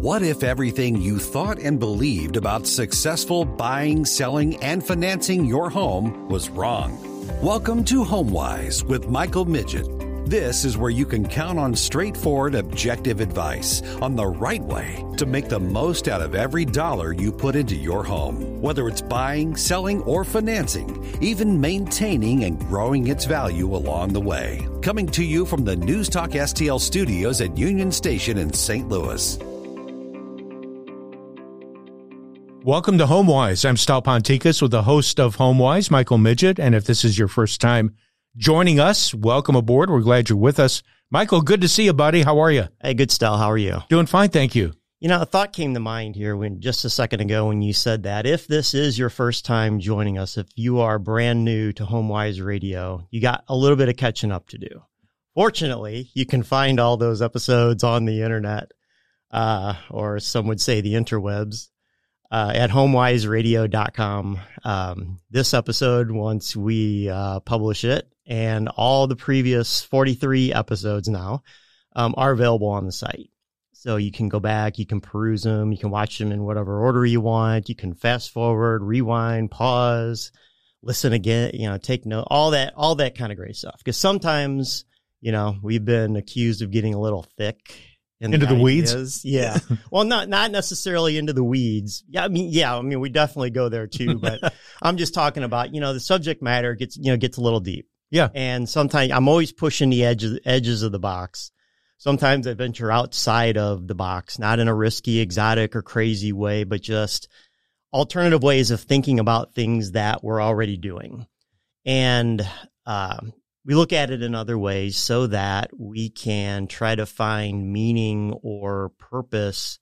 What if everything you thought and believed about successful buying, selling, and financing your home was wrong? Welcome to HomeWise with Michael Miget. This is where you can count on straightforward, objective advice on the right way to make the most out of every dollar you put into your home. Whether it's buying, selling, or financing, even maintaining and growing its value along the way. Coming to you from the News Talk STL studios at Union Station in St. Louis. Welcome to HomeWise. I'm Stal Ponticus with the host of HomeWise, Michael Miget. And if this is your first time joining us, welcome aboard. We're glad you're with us. Michael, good to see you, buddy. How are you? Hey, good, Stal. How are you? Doing fine, thank you. You know, a thought came to mind here when just a second ago when you said that. If this is your first time joining us, if you are brand new to HomeWise Radio, you got a little bit of catching up to do. Fortunately, you can find all those episodes on the internet, uh, or some would say the interwebs uh, at homewiseradio.com. Um, this episode, once we uh, publish it, and all the previous 43 episodes now um, are available on the site. So you can go back, you can peruse them, you can watch them in whatever order you want. You can fast forward, rewind, pause, listen again, you know, take note, all that, all that kind of great stuff. Because sometimes, you know, we've been accused of getting a little thick into the, the weeds. Yeah. well, not not necessarily into the weeds. Yeah, I mean, yeah, I mean, we definitely go there too. But I'm just talking about you know the subject matter gets you know gets a little deep. Yeah. And sometimes I'm always pushing the edges edges of the box. Sometimes I venture outside of the box, not in a risky, exotic, or crazy way, but just alternative ways of thinking about things that we're already doing. And um, we look at it in other ways so that we can try to find meaning or purpose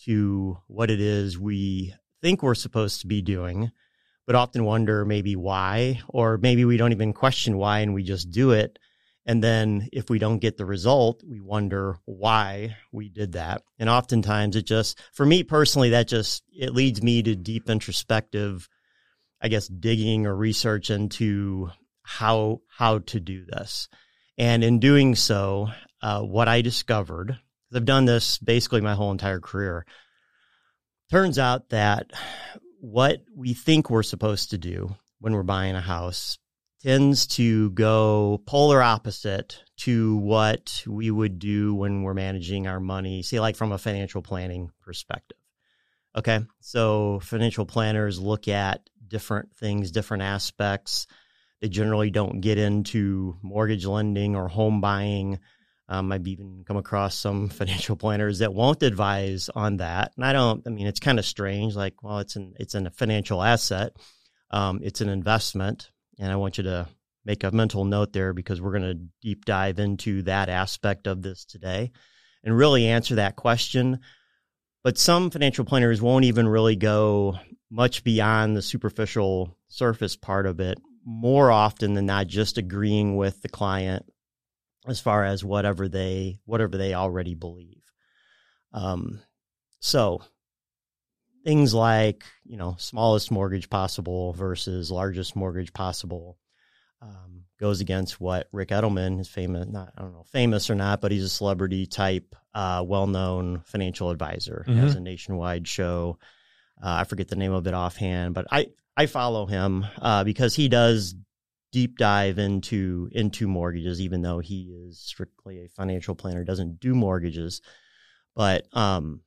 to what it is we think we're supposed to be doing, but often wonder maybe why, or maybe we don't even question why and we just do it. And then if we don't get the result, we wonder why we did that. And oftentimes it just, for me personally, that just, it leads me to deep introspective, I guess, digging or research into how how to do this. And in doing so, uh, what I discovered, I've done this basically my whole entire career, turns out that what we think we're supposed to do when we're buying a house tends to go polar opposite to what we would do when we're managing our money, say, like from a financial planning perspective. Okay. So financial planners look at different things, different aspects they generally don't get into mortgage lending or home buying. Um, I've even come across some financial planners that won't advise on that, and I don't. I mean, it's kind of strange. Like, well, it's an it's an, a financial asset, um, it's an investment, and I want you to make a mental note there because we're going to deep dive into that aspect of this today, and really answer that question. But some financial planners won't even really go much beyond the superficial surface part of it more often than not just agreeing with the client as far as whatever they whatever they already believe. Um, so things like you know smallest mortgage possible versus largest mortgage possible um, goes against what Ric Edelman is famous not I don't know famous or not, but he's a celebrity type, uh, well known financial advisor. Mm-hmm. Has a nationwide show. Uh, I forget the name of it offhand, but I I follow him uh, because he does deep dive into into mortgages, even though he is strictly a financial planner, doesn't do mortgages. But um,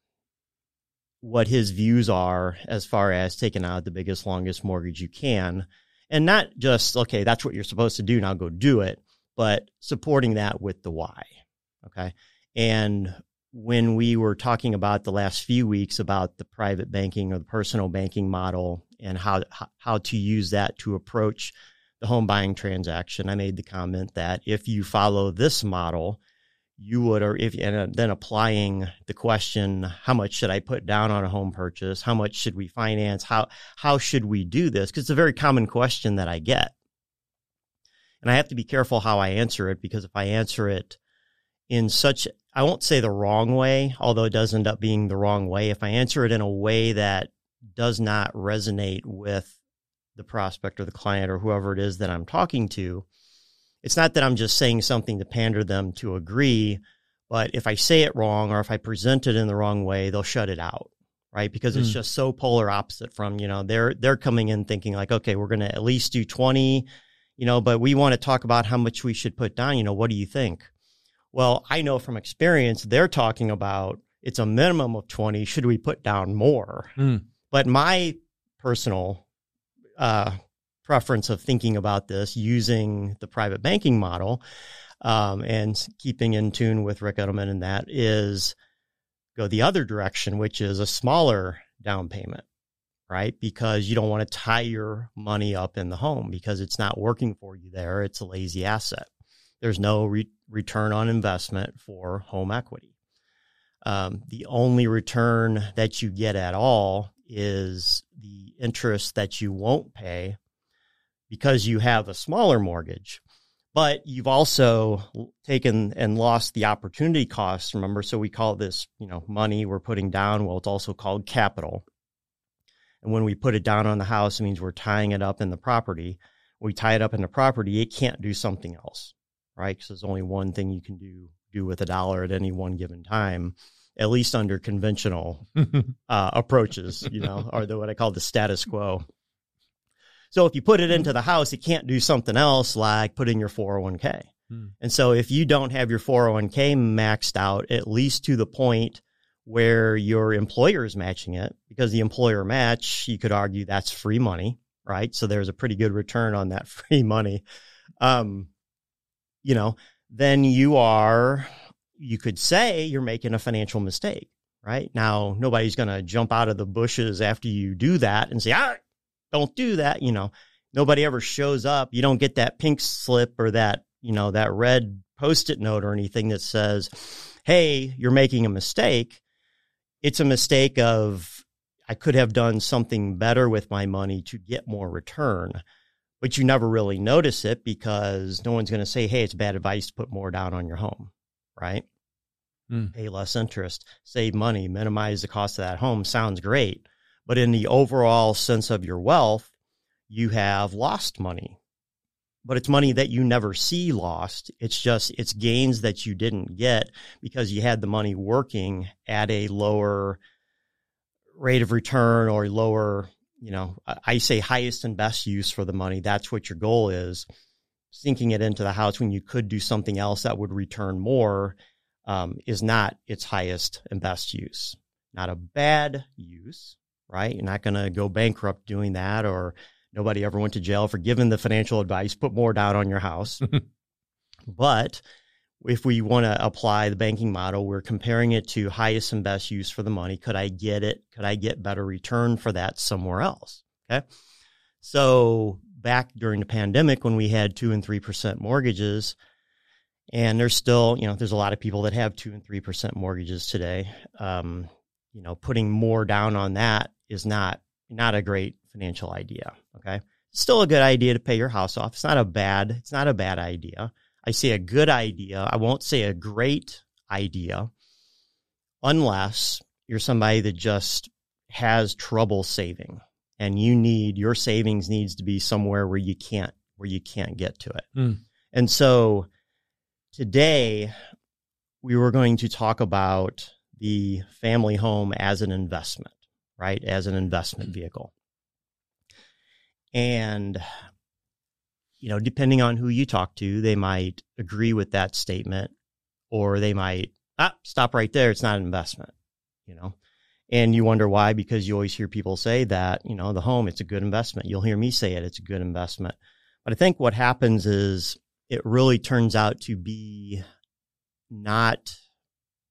what his views are as far as taking out the biggest, longest mortgage you can, and not just okay, that's what you're supposed to do. Now go do it, but supporting that with the why. Okay, and when we were talking about the last few weeks about the private banking or the personal banking model and how how to use that to approach the home buying transaction, I made the comment that if you follow this model, you would, or if and uh, then applying the question, how much should I put down on a home purchase? How much should we finance? How how should we do this? Because it's a very common question that I get, and I have to be careful how I answer it because if I answer it in such I won't say the wrong way, although it does end up being the wrong way. If I answer it in a way that does not resonate with the prospect or the client or whoever it is that I'm talking to, it's not that I'm just saying something to pander them to agree, But if I say it wrong or if I present it in the wrong way, they'll shut it out, right? Because it's Mm. just so polar opposite from, you know, they're they're coming in thinking like, okay, we're going to at least do 20, you know, but we want to talk about how much we should put down, you know, what do you think? Well, I know from experience they're talking about it's a minimum of 20, should we put down more? Mm. But my personal uh, preference of thinking about this using the private banking model um, and keeping in tune with Ric Edelman and that is go the other direction, which is a smaller down payment, right? Because you don't want to tie your money up in the home because it's not working for you there. It's a lazy asset. There's no re- return on investment for home equity. Um, the only return that you get at all is the interest that you won't pay because you have a smaller mortgage. But you've also taken and lost the opportunity cost. Remember, so we call this, you know, money we're putting down. Well, it's also called capital. And when we put it down on the house, it means we're tying it up in the property. We tie it up in the property, it can't do something else, right? Because there's only one thing you can do do with a dollar at any one given time, at least under conventional uh, approaches, you know, or the, what I call the status quo. So if you put it into the house, it can't do something else like put in your 401k. Hmm. And so if you don't have your 401k maxed out, at least to the point where your employer is matching it, because the employer match, you could argue that's free money, right? So there's a pretty good return on that free money. Um, you know, then you are, you could say you're making a financial mistake, right? Now, nobody's going to jump out of the bushes after you do that and say, ah, don't do that. You know, nobody ever shows up. You don't get that pink slip or that, you know, that red post it note or anything that says, hey, you're making a mistake. It's a mistake of, I could have done something better with my money to get more return. But you never really notice it because no one's going to say, hey, it's bad advice to put more down on your home, right? Mm. Pay less interest, save money, minimize the cost of that home sounds great. But in the overall sense of your wealth, you have lost money. But it's money that you never see lost. It's just, it's gains that you didn't get because you had the money working at a lower rate of return or lower, you know, I I say highest and best use for the money. That's what your goal is. Sinking it into the house when you could do something else that would return more um, is not its highest and best use. Not a bad use, right? You're not going to go bankrupt doing that, or nobody ever went to jail for giving the financial advice. Put more down on your house. but if we want to apply the banking model, we're comparing it to highest and best use for the money. Could I get it? Could I get better return for that somewhere else? Okay. So back during the pandemic when we had two and three percent mortgages, and there's still, you know, there's a lot of people that have two and three percent mortgages today. Um, you know, putting more down on that is not not a great financial idea. Okay. Still a good idea to pay your house off. It's not a bad, it's not a bad idea. I say a good idea. I won't say a great idea unless you're somebody that just has trouble saving and you need your savings needs to be somewhere where you can't where you can't get to it. Mm. And so today we were going to talk about the family home as an investment, right? As an investment vehicle. And you know, depending on who you talk to, they might agree with that statement or they might ah, stop right there. It's not an investment, you know. And you wonder why because you always hear people say that, you know, the home it's a good investment. You'll hear me say it, it's a good investment. But I think what happens is it really turns out to be not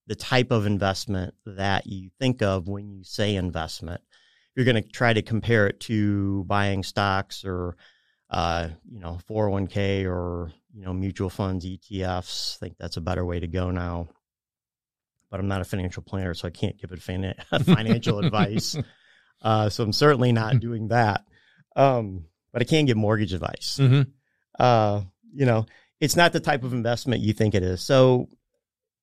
the type of investment that you think of when you say investment. You're going to try to compare it to buying stocks or uh, you know, 401k or, you know, mutual funds, ETFs. I think that's a better way to go now. But I'm not a financial planner, so I can't give it fin- financial advice. Uh, so I'm certainly not doing that. Um, but I can give mortgage advice. Mhm. Uh, you know, it's not the type of investment you think it is. So,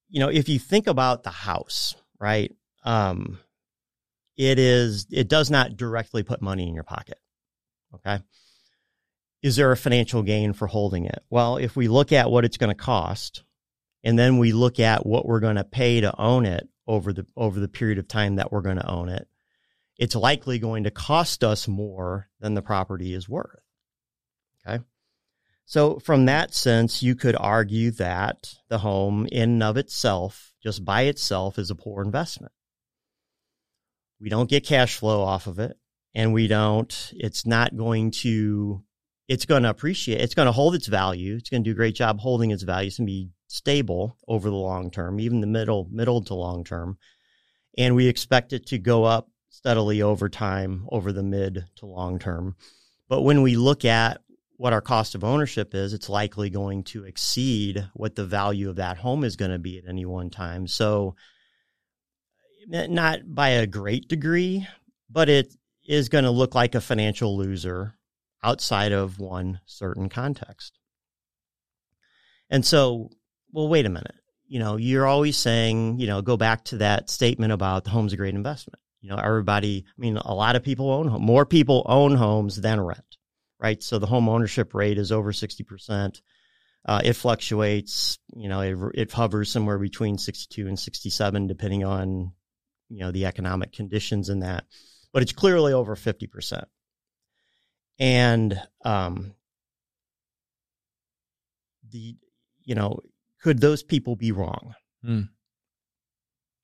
you know, if you think about the house, right? Um, it is, it does not directly put money in your pocket. Okay is there a financial gain for holding it? Well, if we look at what it's going to cost and then we look at what we're going to pay to own it over the over the period of time that we're going to own it, it's likely going to cost us more than the property is worth. Okay. So from that sense, you could argue that the home in and of itself, just by itself, is a poor investment. We don't get cash flow off of it and we don't, it's not going to, it's going to appreciate, it's going to hold its value. It's going to do a great job holding its value. It's going to be stable over the long term, even the middle, middle to long term. And we expect it to go up steadily over time, over the mid to long term. But when we look at what our cost of ownership is, it's likely going to exceed what the value of that home is going to be at any one time. So, not by a great degree, but it is going to look like a financial loser outside of one certain context. And so well, wait a minute. You know, you're always saying, you know, go back to that statement about the home's a great investment. You know, everybody, I mean, a lot of people own. More people own homes than rent, right? So the home ownership rate is over 60%. Uh, it fluctuates, you know, it, it hovers somewhere between 62 and 67, depending on, you know, the economic conditions in that. But it's clearly over 50%. And, um, the, you know, could those people be wrong? Mm.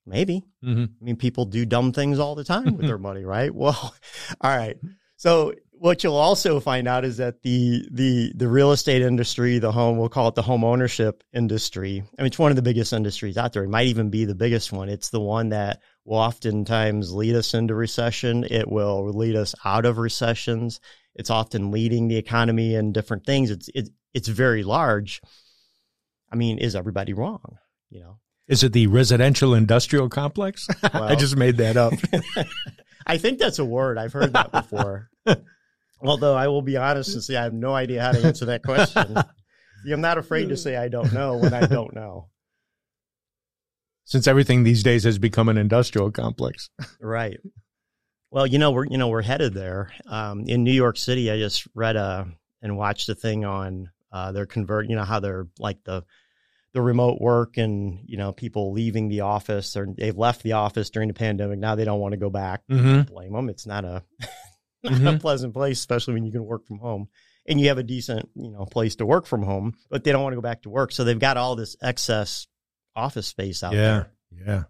Maybe. Mm-hmm. I mean, people do dumb things all the time with their money, right? Well, all right. So what you'll also find out is that the the the real estate industry, the home, we'll call it the home ownership industry. I mean, it's one of the biggest industries out there. It might even be the biggest one. It's the one that will oftentimes lead us into recession. It will lead us out of recessions. It's often leading the economy in different things. It's it, it's very large. I mean, is everybody wrong? You know, is it the residential industrial complex? Well, I just made that up. I think that's a word. I've heard that before. Although I will be honest and say I have no idea how to answer that question. I'm not afraid to say I don't know when I don't know. Since everything these days has become an industrial complex. right. Well, you know we're you know we're headed there. Um, in New York City, I just read a and watched a thing on uh, they're convert, you know, how they're like the the remote work and you know people leaving the office or they've left the office during the pandemic. Now they don't want to go back. Mm-hmm. Blame them. It's not a mm-hmm. a pleasant place, especially when you can work from home and you have a decent you know place to work from home, but they don't want to go back to work. So they've got all this excess office space out yeah, there. Yeah.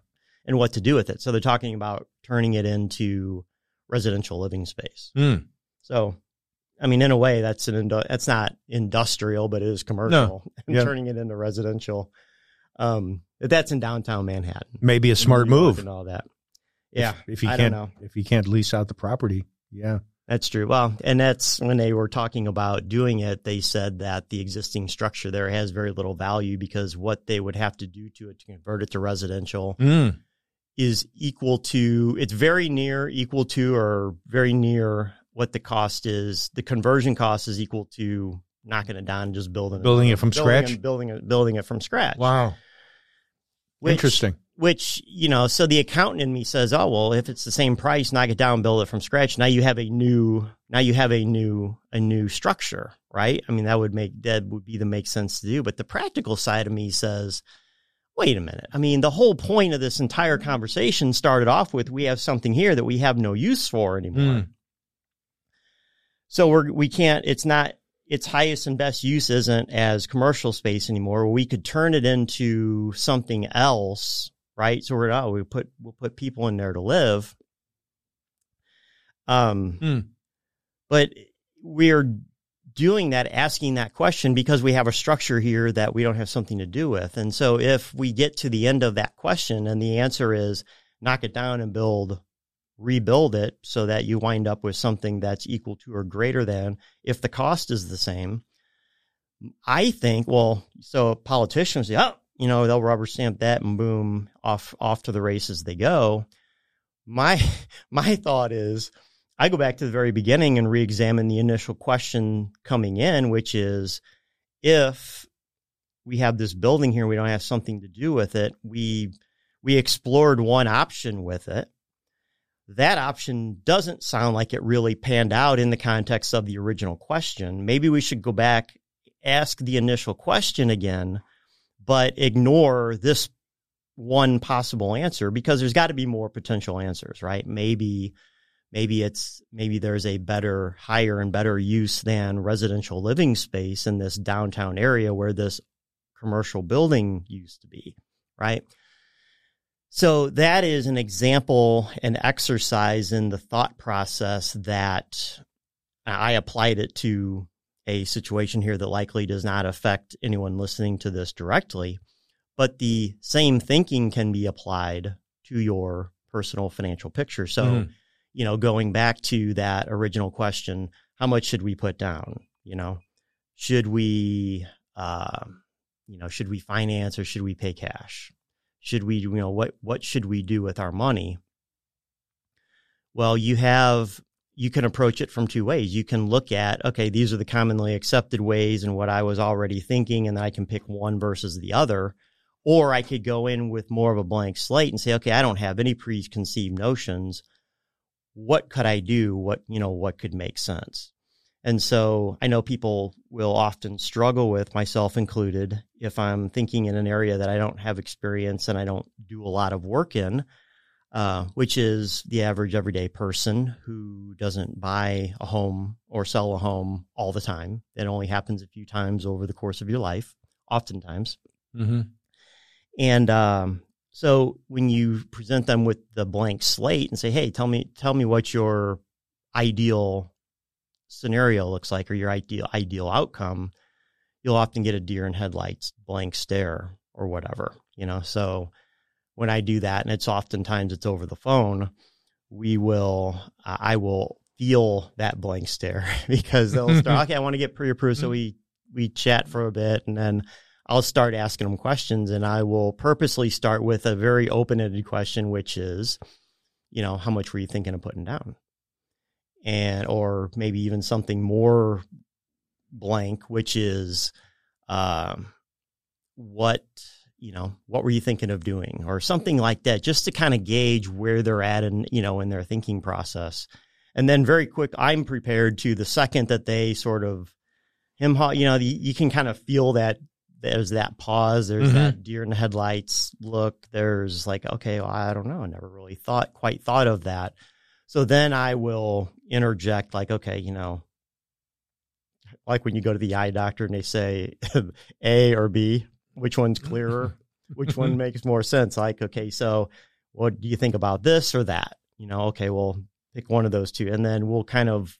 And what to do with it. So they're talking about turning it into residential living space. Mm. So I mean, in a way, that's an that's not industrial, but it is commercial. No. Yeah. turning it into residential. Um, that's in downtown Manhattan. Maybe a smart move and all that. Yeah, if, if you I can't if you can't lease out the property, yeah, that's true. Well, and that's when they were talking about doing it. They said that the existing structure there has very little value because what they would have to do to it to convert it to residential mm. is equal to. It's very near equal to or very near what the cost is. The conversion cost is equal to knocking it down and just building building it, it from building scratch. It, building it, building it from scratch. Wow, which, interesting. Which you know, so the accountant in me says, "Oh well, if it's the same price, knock it down, build it from scratch. Now you have a new, now you have a new, a new structure, right? I mean, that would make that would be the make sense to do. But the practical side of me says." Wait a minute. I mean, the whole point of this entire conversation started off with we have something here that we have no use for anymore. Mm. So we're we can't. It's not. Its highest and best use isn't as commercial space anymore. We could turn it into something else, right? So we're oh we put we'll put people in there to live. Um, hmm. but we're doing that, asking that question because we have a structure here that we don't have something to do with. And so if we get to the end of that question and the answer is knock it down and build rebuild it so that you wind up with something that's equal to or greater than if the cost is the same. I think, well, so politicians say, oh, you know, they'll rubber stamp that and boom, off off to the races they go. My my thought is I go back to the very beginning and re-examine the initial question coming in, which is if we have this building here, we don't have something to do with it. We we explored one option with it that option doesn't sound like it really panned out in the context of the original question. Maybe we should go back, ask the initial question again, but ignore this one possible answer because there's got to be more potential answers, right? Maybe maybe it's maybe there's a better higher and better use than residential living space in this downtown area where this commercial building used to be, right? So that is an example, an exercise in the thought process that I applied it to a situation here that likely does not affect anyone listening to this directly, but the same thinking can be applied to your personal financial picture. So, mm-hmm. you know, going back to that original question, how much should we put down? You know, should we, uh, you know, should we finance or should we pay cash? Should we, you know, what what should we do with our money? Well, you have you can approach it from two ways. You can look at, okay, these are the commonly accepted ways and what I was already thinking, and then I can pick one versus the other. Or I could go in with more of a blank slate and say, okay, I don't have any preconceived notions. What could I do? What, you know, what could make sense? And so I know people will often struggle with, myself included, if I'm thinking in an area that I don't have experience and I don't do a lot of work in uh, which is the average everyday person who doesn't buy a home or sell a home all the time. It only happens a few times over the course of your life, oftentimes. Mm-hmm. And um, so when you present them with the blank slate and say, "Hey, tell me, tell me what your ideal scenario looks like or your ideal ideal outcome," you'll often get a deer in headlights blank stare or whatever. You know, so when I do that, and it's oftentimes it's over the phone, we will, uh, I will feel that blank stare because they'll start, okay, I want to get pre-approved. So we, we chat for a bit and then I'll start asking them questions and I will purposely start with a very open-ended question, which is, you know, how much were you thinking of putting down? And, or maybe even something more blank, which is, um, what, you know, what were you thinking of doing or something like that, just to kind of gauge where they're at and, you know, in their thinking process. And then very quick, I'm prepared to the second that they sort of him, you know, you can kind of feel that there's that pause, there's mm-hmm. that deer in the headlights look. There's like, okay, well, I don't know. I never really thought, quite thought of that. So then I will interject like, okay, you know, like when you go to the eye doctor and they say A or B, which one's clearer, which one makes more sense. Like, okay, so what do you think about this or that? You know, okay, well, pick one of those two, and then we'll kind of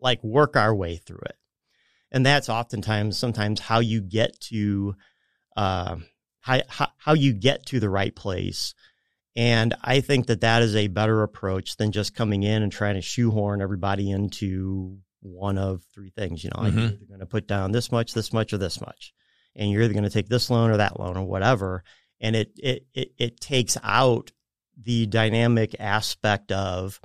like work our way through it. And that's oftentimes, sometimes how you get to, uh, how, how, you get to the right place. And I think that that is a better approach than just coming in and trying to shoehorn everybody into one of three things. You know, mm-hmm. like you're going to put down this much, this much, or this much and you're either going to take this loan or that loan or whatever. And it, it, it, it takes out the dynamic aspect of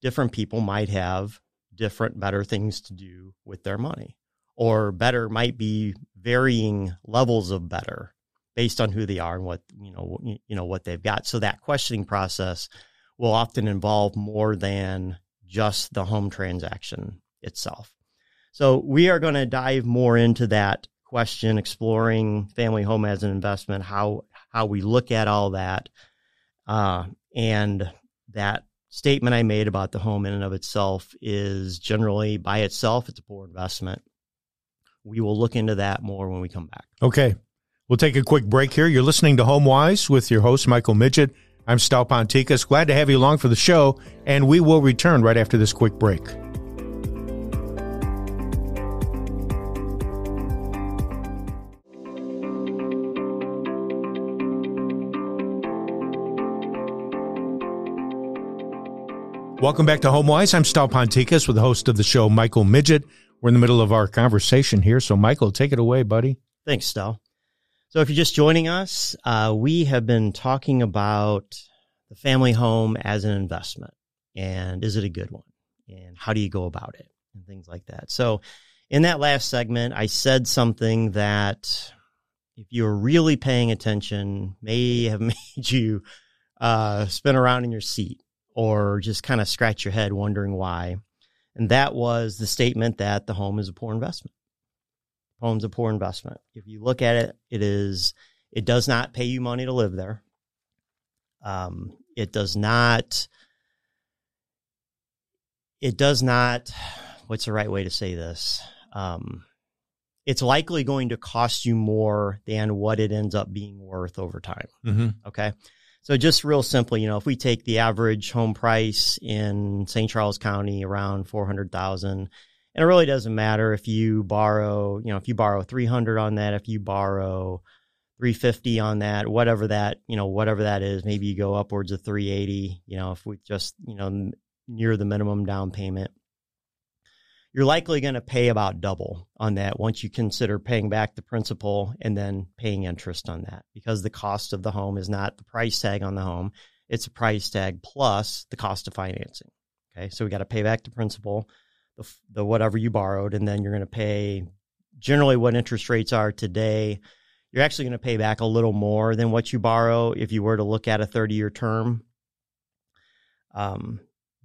different people might have different, better things to do with their money or better might be varying levels of better based on who they are and what, you know, you know, what they've got. So that questioning process will often involve more than just the home transaction itself. So we are going to dive more into that question, exploring family home as an investment, how how we look at all that, uh, and that statement I made about the home in and of itself is generally by itself it's a poor investment. We will look into that more when we come back. Okay. We'll take a quick break here. You're listening to HomeWise with your host, Michael Miget. I'm Stal Ponticus. Glad to have you along for the show, and we will return right after this quick break. Welcome back to HomeWise. I'm Stal Ponticus with the host of the show, Michael Miget. We're in the middle of our conversation here. So, Michael, take it away, buddy. Thanks, Stal. So, if you're just joining us, uh, we have been talking about the family home as an investment and is it a good one? And how do you go about it? And things like that. So, in that last segment, I said something that, if you're really paying attention, may have made you uh, spin around in your seat or just kind of scratch your head wondering why. And that was the statement that the home is a poor investment. Home's a poor investment. If you look at it, it is It does not pay you money to live there. Um, it does not. It does not. What's the right way to say this? Um, it's likely going to cost you more than what it ends up being worth over time. Mm-hmm. Okay. So just real simply, you know, if we take the average home price in St. Charles County around 400,000, and it really doesn't matter if you borrow, you know, if you borrow 300 on that, if you borrow 350 on that, whatever that, you know, whatever that is, maybe you go upwards of 380, you know, if we just, you know, near the minimum down payment you're likely going to pay about double on that once you consider paying back the principal and then paying interest on that because the cost of the home is not the price tag on the home. It's a price tag plus the cost of financing okay? So we got to pay back the principal the, the whatever you borrowed and then you're going to pay generally what interest rates are today you're actually going to pay back a little more than what you borrow if you were to look at a 30 year term. Um,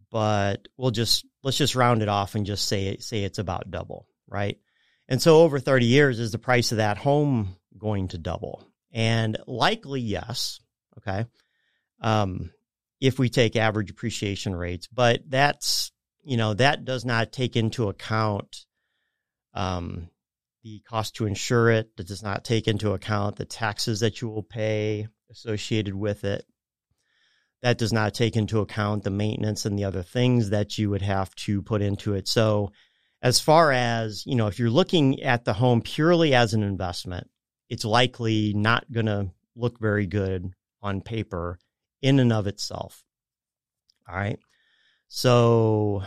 but we'll just let's just round it off and just say say it's about double, right? And so over 30 years is the price of that home going to double? And likely yes, okay. Um, if we take average appreciation rates, but that's you know that does not take into account um, the cost to insure it. That does not take into account the taxes that you will pay associated with it that does not take into account the maintenance and the other things that you would have to put into it. So, as far as, you know, if you're looking at the home purely as an investment, it's likely not going to look very good on paper in and of itself. All right. So,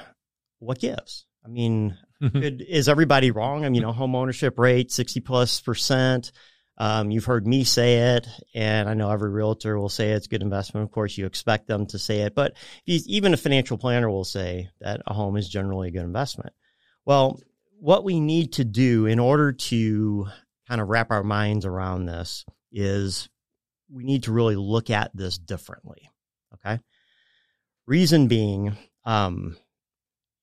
what gives? I mean, could, is everybody wrong? I mean, you know, home ownership rate 60 plus percent. Um, you've heard me say it, and I know every realtor will say it's a good investment. Of course, you expect them to say it, but even a financial planner will say that a home is generally a good investment. Well, what we need to do in order to kind of wrap our minds around this is we need to really look at this differently. Okay. Reason being, um,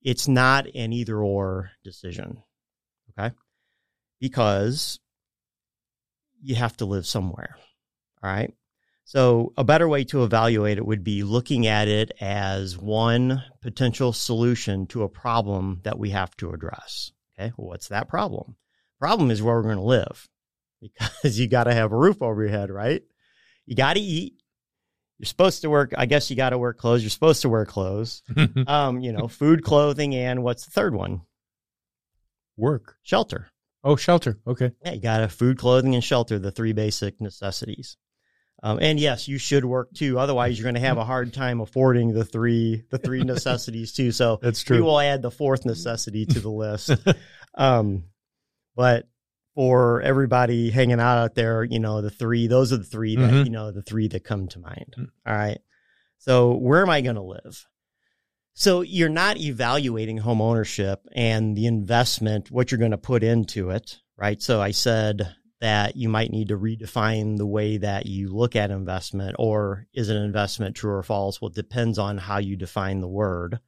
it's not an either or decision. Okay. Because you have to live somewhere. All right. So, a better way to evaluate it would be looking at it as one potential solution to a problem that we have to address. Okay. Well, what's that problem? Problem is where we're going to live because you got to have a roof over your head, right? You got to eat. You're supposed to work. I guess you got to wear clothes. You're supposed to wear clothes. um, you know, food, clothing, and what's the third one? Work. Shelter. Oh, shelter. Okay. Yeah, you got to food, clothing, and shelter, the three basic necessities. Um, and yes, you should work too. Otherwise, you're going to have a hard time affording the three the three necessities too. So that's true. We will add the fourth necessity to the list. um, but for everybody hanging out out there, you know, the three those are the 3 that mm-hmm. you know the three that come to mind. Mm. All right. So where am I going to live? So you're not evaluating home ownership and the investment, what you're going to put into it, right? So I said that you might need to redefine the way that you look at investment or is an investment true or false? Well, it depends on how you define the word.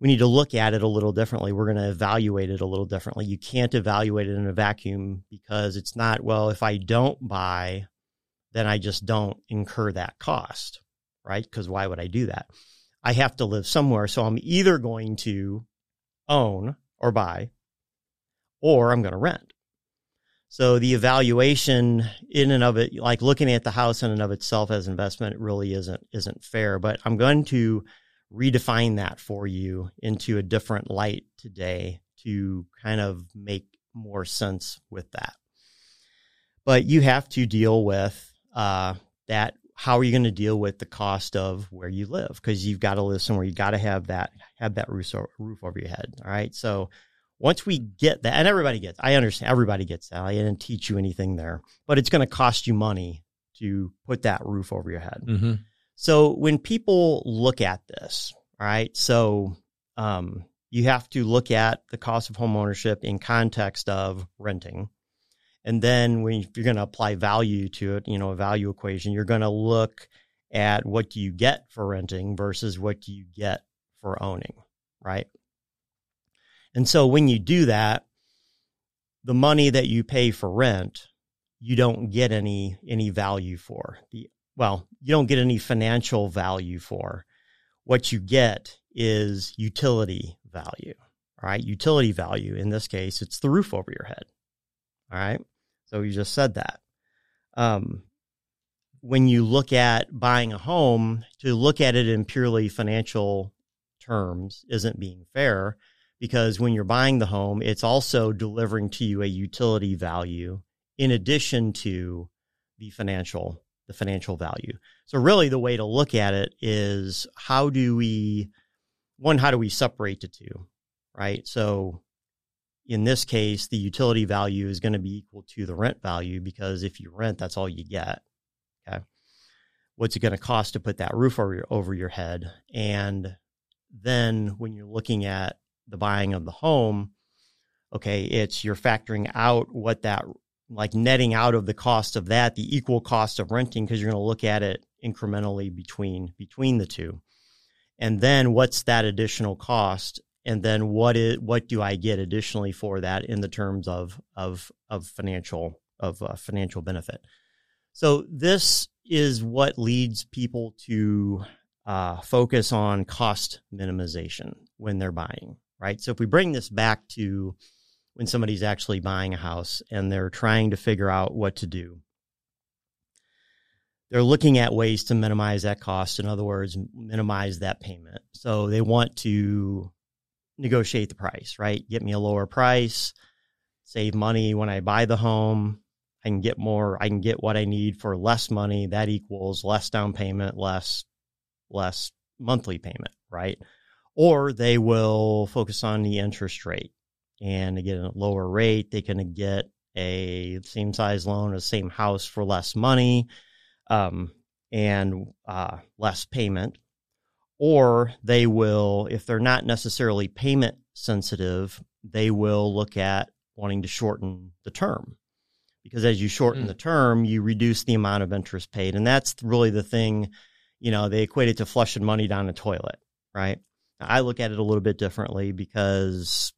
We need to look at it a little differently. We're going to evaluate it a little differently. You can't evaluate it in a vacuum because it's not, well, if I don't buy, then I just don't incur that cost, right? Because why would I do that? I have to live somewhere. So I'm either going to own or buy, or I'm going to rent. So the evaluation in and of it, like looking at the house in and of itself as investment, really isn't isn't fair. But I'm going to redefine that for you into a different light today to kind of make more sense with that. But you have to deal with uh, that how are you going to deal with the cost of where you live? Because you've got to live somewhere. You got to have that have that roof roof over your head. All right. So once we get that, and everybody gets, I understand everybody gets that. I didn't teach you anything there, but it's going to cost you money to put that roof over your head. Mm-hmm. So when people look at this, all right, so um, you have to look at the cost of home ownership in context of renting. And then when you're going to apply value to it, you know, a value equation, you're going to look at what do you get for renting versus what do you get for owning, right? And so when you do that, the money that you pay for rent, you don't get any any value for. The well, you don't get any financial value for. What you get is utility value. right? utility value in this case, it's the roof over your head. All right, so you just said that. Um, when you look at buying a home, to look at it in purely financial terms isn't being fair because when you're buying the home, it's also delivering to you a utility value in addition to the financial the financial value. So really the way to look at it is how do we one how do we separate the two, right? So in this case the utility value is going to be equal to the rent value because if you rent that's all you get. Okay. What's it going to cost to put that roof over your, over your head and then when you're looking at the buying of the home, okay, it's you're factoring out what that like netting out of the cost of that, the equal cost of renting, because you're going to look at it incrementally between between the two. And then what's that additional cost? And then what is what do I get additionally for that in the terms of of of financial of uh, financial benefit? So this is what leads people to uh, focus on cost minimization when they're buying, right? So if we bring this back to when somebody's actually buying a house and they're trying to figure out what to do. They're looking at ways to minimize that cost. In other words, minimize that payment. So they want to negotiate the price, right? Get me a lower price, save money when I buy the home. I can get more, I can get what I need for less money. That equals less down payment, less less monthly payment, right? Or they will focus on the interest rate and get a lower rate. They can get a same size loan, a same house for less money um, and uh, less payment. Or they will, if they're not necessarily payment sensitive, they will look at wanting to shorten the term. Because as you shorten mm. the term, you reduce the amount of interest paid. And that's really the thing, you know, they equate it to flushing money down a toilet, right? I look at it a little bit differently because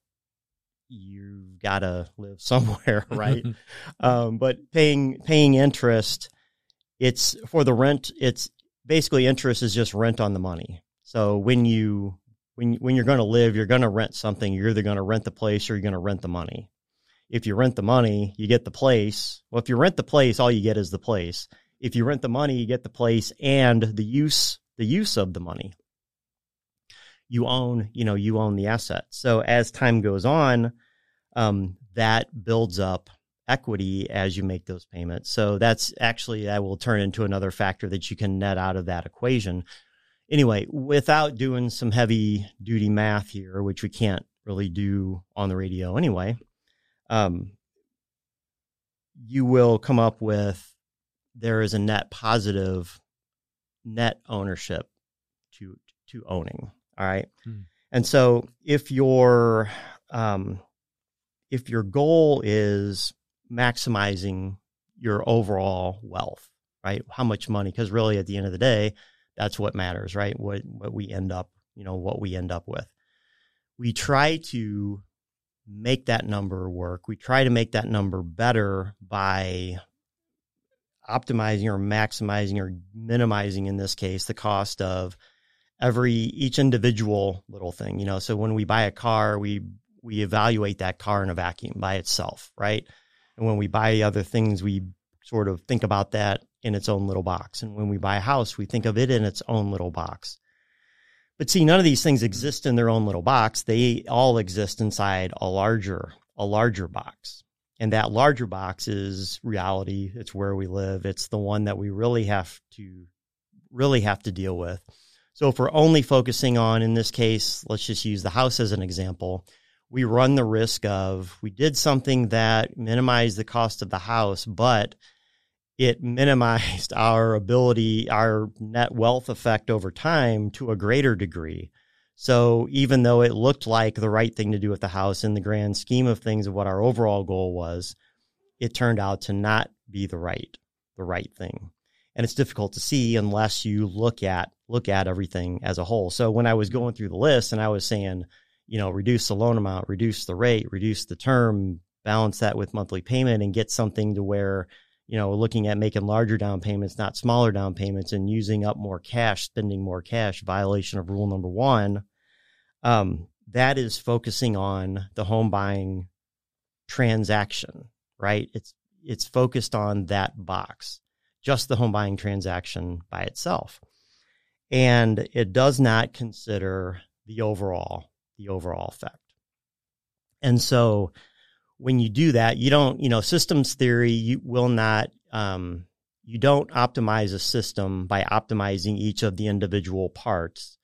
you've got to live somewhere, right? um, but paying paying interest, it's for the rent. It's basically interest is just rent on the money. So when you when when you're going to live, you're going to rent something. You're either going to rent the place or you're going to rent the money. If you rent the money, you get the place. Well, if you rent the place, all you get is the place. If you rent the money, you get the place and the use the use of the money you own, you know, you own the asset. So as time goes on, um, that builds up equity as you make those payments. So that's actually that will turn into another factor that you can net out of that equation. Anyway, without doing some heavy duty math here, which we can't really do on the radio anyway, um, you will come up with there is a net positive net ownership to to owning all right. Hmm. And so if your um, if your goal is maximizing your overall wealth, right? How much money? Because really, at the end of the day, that's what matters, right? What what we end up, you know, what we end up with. We try to make that number work. We try to make that number better by optimizing or maximizing or minimizing, in this case, the cost of every each individual little thing, you know. So when we buy a car, we we evaluate that car in a vacuum by itself, right? And when we buy other things, we sort of think about that in its own little box. And when we buy a house, we think of it in its own little box. But see, none of these things exist in their own little box. They all exist inside a larger, a larger box. And that larger box is reality. It's where we live. It's the one that we really have to, really have to deal with. So if we're only focusing on, in this case, let's just use the house as an example, we run the risk of we did something that minimized the cost of the house, but it minimized our ability, our net wealth effect over time to a greater degree. So even though it looked like the right thing to do with the house in the grand scheme of things of what our overall goal was, it turned out to not be the right, the right thing and it's difficult to see unless you look at look at everything as a whole. So when I was going through the list and I was saying, you know, reduce the loan amount, reduce the rate, reduce the term, balance that with monthly payment and get something to where you know, looking at making larger down payments, not smaller down payments, and using up more cash, spending more cash, violation of rule number one. Um, that is focusing on the home buying transaction, right? It's it's focused on that box, just the home buying transaction by itself. And it does not consider the overall, the overall effect. And so when you do that, you don't, you know, systems theory, you will not, um, you don't optimize a system by optimizing each of the individual parts.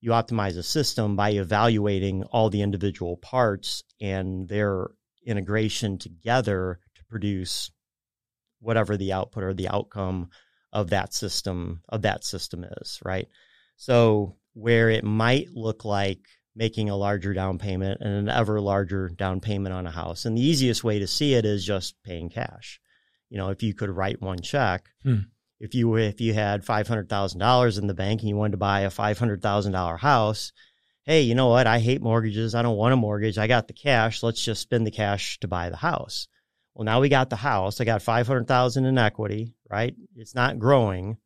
You optimize a system by evaluating all the individual parts and their integration together to produce whatever the output or the outcome of that system of that system is, right? So where it might look like making a larger down payment and an ever larger down payment on a house. And the easiest way to see it is just paying cash. You know, if you could write one check, hmm. if you if you had five hundred thousand dollars in the bank and you wanted to buy a five hundred thousand dollar house, hey, you know what? I hate mortgages. I don't want a mortgage. I got the cash. Let's just spend the cash to buy the house. Well, now we got the house. I got 500,000 in equity, right? It's not growing.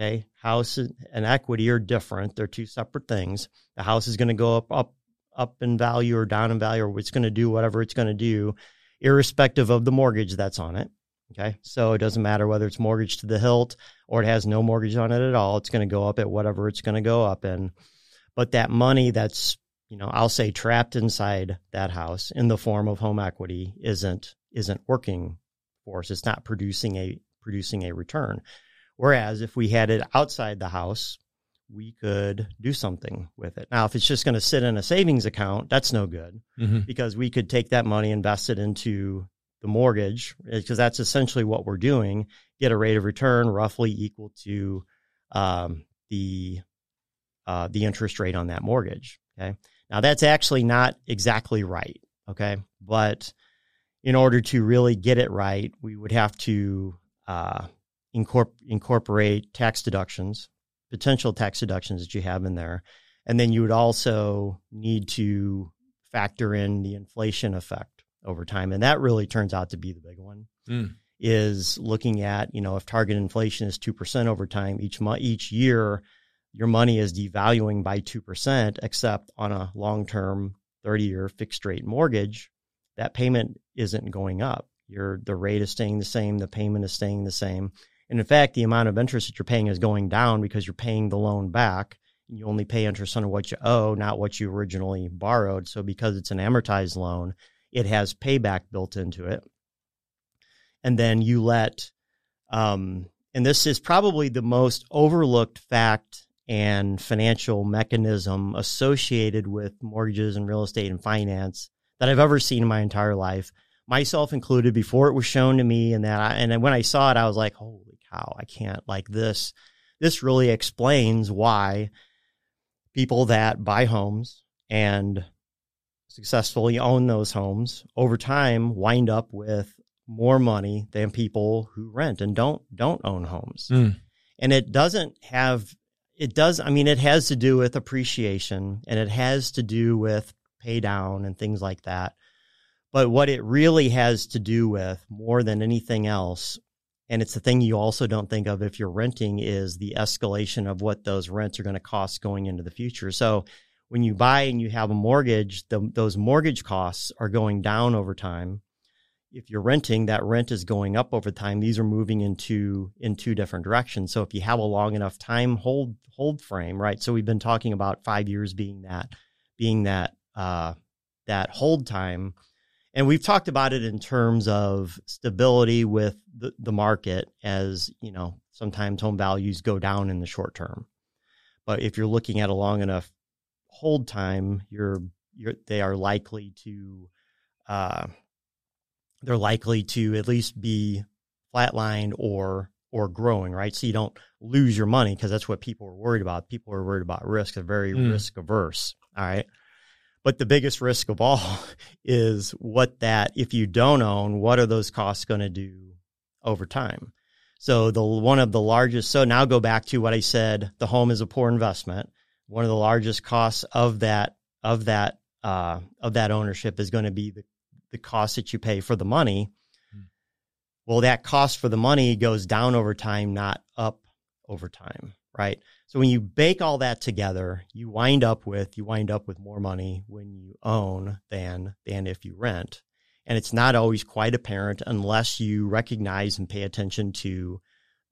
Okay. House and equity are different. They're two separate things. The house is going to go up, up, up in value or down in value, or it's going to do whatever it's going to do, irrespective of the mortgage that's on it. Okay. So it doesn't matter whether it's mortgage to the hilt or it has no mortgage on it at all. It's going to go up at whatever it's going to go up in. But that money that's, you know, I'll say trapped inside that house in the form of home equity isn't isn't working for us. It's not producing a producing a return. Whereas if we had it outside the house, we could do something with it. Now, if it's just going to sit in a savings account, that's no good mm-hmm. because we could take that money, invest it into the mortgage, because that's essentially what we're doing. Get a rate of return roughly equal to um, the uh, the interest rate on that mortgage. Okay, now that's actually not exactly right. Okay, but in order to really get it right, we would have to uh, incorpor- incorporate tax deductions, potential tax deductions that you have in there. And then you would also need to factor in the inflation effect over time. And that really turns out to be the big one. Mm. Is looking at, you know, if target inflation is 2% over time each month, each year, your money is devaluing by 2%, except on a long term 30 year fixed rate mortgage, that payment isn't going up. Your the rate is staying the same, the payment is staying the same. And in fact, the amount of interest that you're paying is going down because you're paying the loan back. You only pay interest on what you owe, not what you originally borrowed. So because it's an amortized loan, it has payback built into it. And then you let um, and this is probably the most overlooked fact and financial mechanism associated with mortgages and real estate and finance that I've ever seen in my entire life, myself included, before it was shown to me. And that I, and when I saw it, I was like, holy cow, I can't like this. This really explains why people that buy homes and successfully own those homes over time wind up with more money than people who rent and don't don't own homes. Mm. And it doesn't have it does I mean it has to do with appreciation and it has to do with pay down and things like that. But what it really has to do with more than anything else, and it's the thing you also don't think of if you're renting, is the escalation of what those rents are going to cost going into the future. So when you buy and you have a mortgage, the, those mortgage costs are going down over time. If you're renting, that rent is going up over time. These are moving into in two different directions. So if you have a long enough time hold hold frame, right? So we've been talking about five years being that being that uh, that hold time. And we've talked about it in terms of stability with the, the market as, you know, sometimes home values go down in the short term. But if you're looking at a long enough hold time, you're, you're they are likely to uh, they're likely to at least be flatlined or or growing, right? So you don't lose your money because that's what people are worried about. People are worried about risk. They're very mm. risk averse. All right. But the biggest risk of all is what that, if you don't own, what are those costs going to do over time? So the one of the largest, so now go back to what I said, the home is a poor investment. One of the largest costs of that, of that, uh, of that ownership is going to be the, the cost that you pay for the money. Well, that cost for the money goes down over time, not up over time, right? So when you bake all that together, you wind up with you wind up with more money when you own than than if you rent. And it's not always quite apparent unless you recognize and pay attention to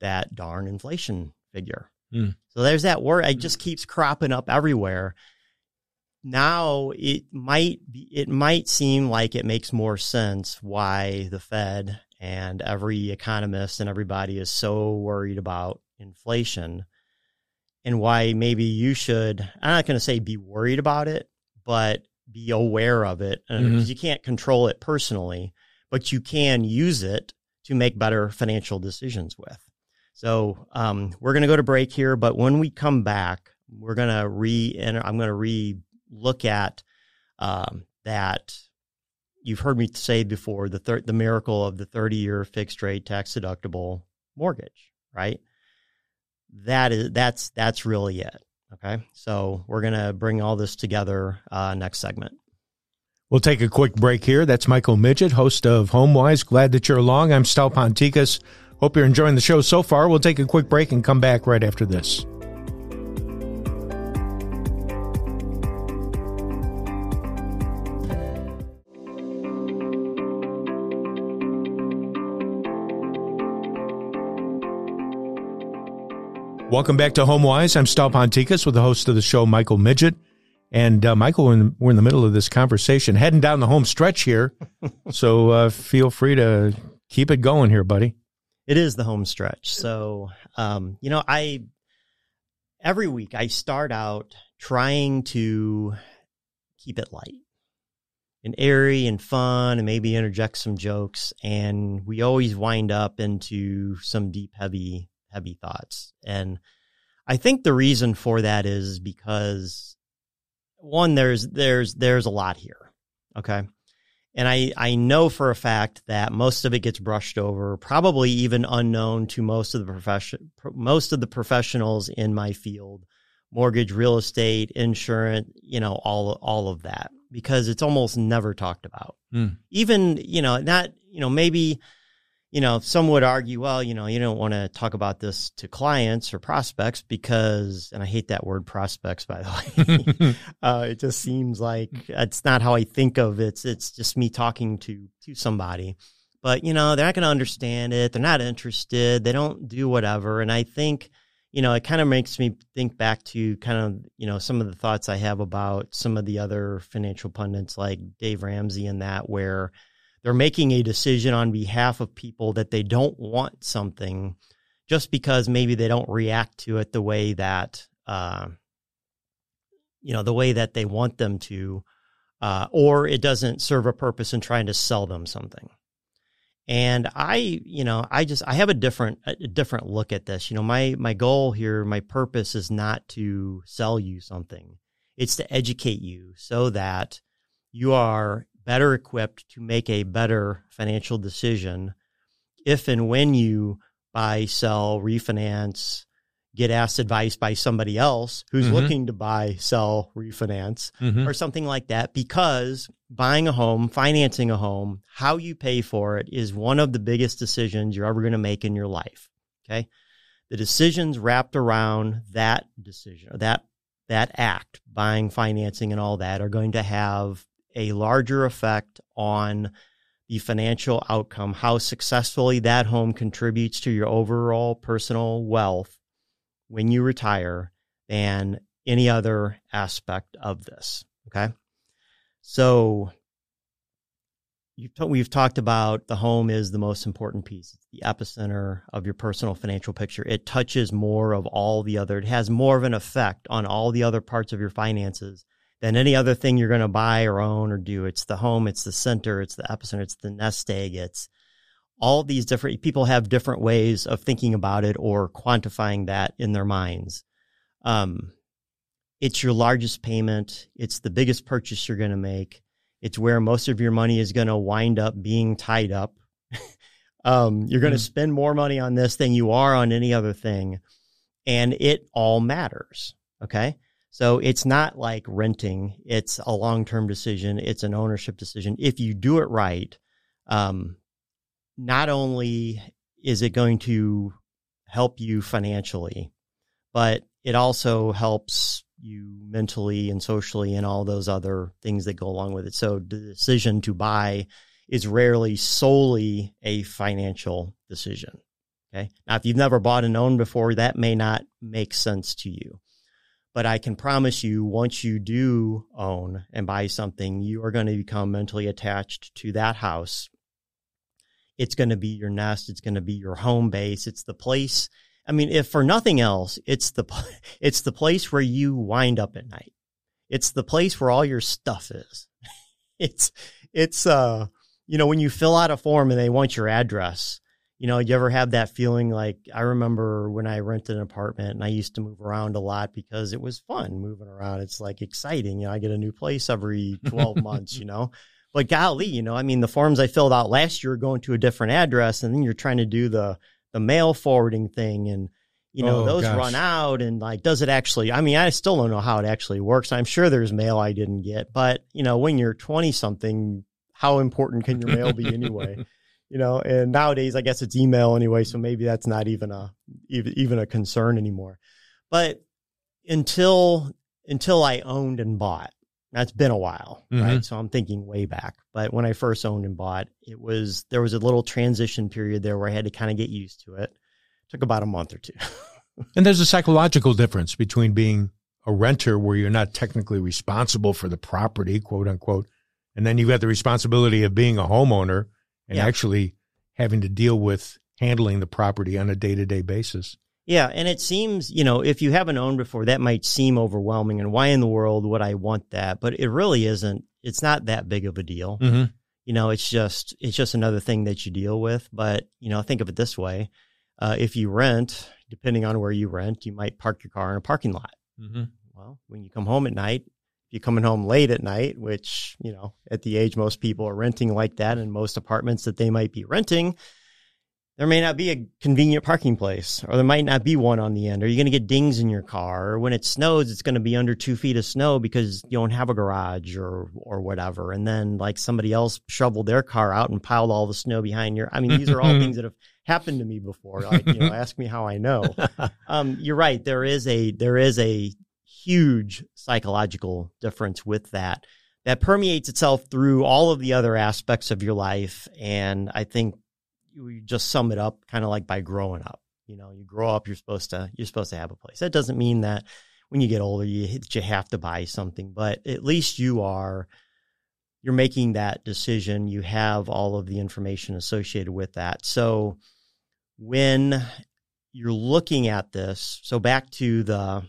that darn inflation figure. Mm. So there's that word. It just keeps cropping up everywhere. Now it might be, it might seem like it makes more sense why the Fed and every economist and everybody is so worried about inflation and why maybe you should I'm not going to say be worried about it, but be aware of it because uh, mm-hmm. you can't control it personally, but you can use it to make better financial decisions with. So um, we're going to go to break here, but when we come back, we're going to re I'm going to re look at um, that. You've heard me say before the thir- the miracle of the 30 year fixed rate tax deductible mortgage, right? That is that's that's really it. Okay. So we're to bring all this together uh, next segment. We'll take a quick break here. That's Michael Miget, host of HomeWise. Glad that you're along. I'm Stal Ponticus. Hope you're enjoying the show so far. We'll take a quick break and come back right after this. Welcome back to HomeWise. I'm Stal Ponticus with the host of the show, Michael Miget. And uh, Michael, we're in, we're in, the middle of this conversation, heading down the home stretch here. so uh, feel free to keep it going here, buddy. It is the home stretch. So, um, you know, I every week I start out trying to keep it light and airy and fun and maybe interject some jokes. And we always wind up into some deep, heavy heavy thoughts. And I think the reason for that is because one, there's there's there's a lot here. Okay. And I, I know for a fact that most of it gets brushed over, probably even unknown to most of the profession, most of the professionals in my field, mortgage, real estate, insurance, you know, all, all of that, because it's almost never talked about. Mm. Even, you know, not, you know, maybe you know, some would argue, well, you know, you don't want to talk about this to clients or prospects because, and I hate that word prospects, by the way. uh, it just seems like it's not how I think of it. It's, it's just me talking to, to somebody. But, you know, they're not going to understand it. They're not interested. They don't do whatever. And I think, you know, it kind of makes me think back to kind of, you know, some of the thoughts I have about some of the other financial pundits like Dave Ramsey and that, where, they're making a decision on behalf of people that they don't want something just because maybe they don't react to it the way that uh, you know the way that they want them to uh, or it doesn't serve a purpose in trying to sell them something. And i you know i just i have a different a different look at this. You know my my goal here my purpose is not to sell you something. It's to educate you so that you are better equipped to make a better financial decision if and when you buy, sell, refinance, get asked advice by somebody else who's mm-hmm. looking to buy, sell, refinance, mm-hmm. or something like that. Because buying a home, financing a home, how you pay for it is one of the biggest decisions you're ever going to make in your life. Okay. The decisions wrapped around that decision, that that act, buying, financing, and all that, are going to have a larger effect on the financial outcome, how successfully that home contributes to your overall personal wealth when you retire than any other aspect of this. Okay. So we've talked about the home is the most important piece. It's the epicenter of your personal financial picture. It touches more of all the other, it has more of an effect on all the other parts of your finances than any other thing you're going to buy or own or do. It's the home, it's the center, it's the epicenter, it's the nest egg, it's all these different people have different ways of thinking about it or quantifying that in their minds. Um, it's your largest payment. It's the biggest purchase you're going to make. It's where most of your money is going to wind up being tied up. um, you're going to mm. spend more money on this than you are on any other thing. And it all matters. Okay. So it's not like renting. It's a long term decision. It's an ownership decision. If you do it right, um, not only is it going to help you financially, but it also helps you mentally and socially and all those other things that go along with it. So the decision to buy is rarely solely a financial decision. Okay. Now, if you've never bought and owned before, that may not make sense to you. But I can promise you, once you do own and buy something, you are going to become mentally attached to that house. It's going to be your nest. It's going to be your home base. It's the place. I mean, if for nothing else, it's the, it's the place where you wind up at night. It's the place where all your stuff is. it's, it's, uh, you know, when you fill out a form and they want your address, you know, you ever have that feeling like I remember when I rented an apartment and I used to move around a lot because it was fun moving around. It's like exciting. You know, I get a new place every 12 months, you know. But golly, you know, I mean, the forms I filled out last year going to a different address and then you're trying to do the the mail forwarding thing and you know, oh, those gosh. run out and like does it actually I mean, I still don't know how it actually works. I'm sure there's mail I didn't get, but you know, when you're 20 something, how important can your mail be anyway? you know, and nowadays I guess it's email anyway, so maybe that's not even a even even a concern anymore. But until until I owned and bought, that's been a while, mm-hmm. right? So I'm thinking way back. But when I first owned and bought, it was there was a little transition period there where I had to kind of get used to it took about a month or two. and there's a psychological difference between being a renter where you're not technically responsible for the property, quote unquote, and then you've got the responsibility of being a homeowner and yeah. actually having to deal with handling the property on a day to day basis. Yeah. And it seems, you know, if you haven't owned before, that might seem overwhelming. And why in the world would I want that? But it really isn't. It's not that big of a deal. Mm-hmm. You know, it's just, it's just another thing that you deal with. But, you know, think of it this way. Uh, if you rent, depending on where you rent, you might park your car in a parking lot. Mm-hmm. Well, when you come home at night, if you're coming home late at night, which, you know, at the age most people are renting like that in most apartments that they might be renting, there may not be a convenient parking place or there might not be one on the end. Are you going to get dings in your car? Or when it snows, it's going to be under two feet of snow because you don't have a garage or, or whatever. And then like somebody else shoveled their car out and piled all the snow behind your, I mean, these are all things that have happened to me before. Like, you know, ask me how I know. Um, you're right. There is a, there is a huge psychological difference with that that permeates itself through all of the other aspects of your life. And I think you just sum it up kind of like by growing up. You know, you grow up, you're supposed to you're supposed to have a place. That doesn't mean that when you get older you you have to buy something, but at least you are you're making that decision. You have all of the information associated with that. So when you're looking at this, so back to the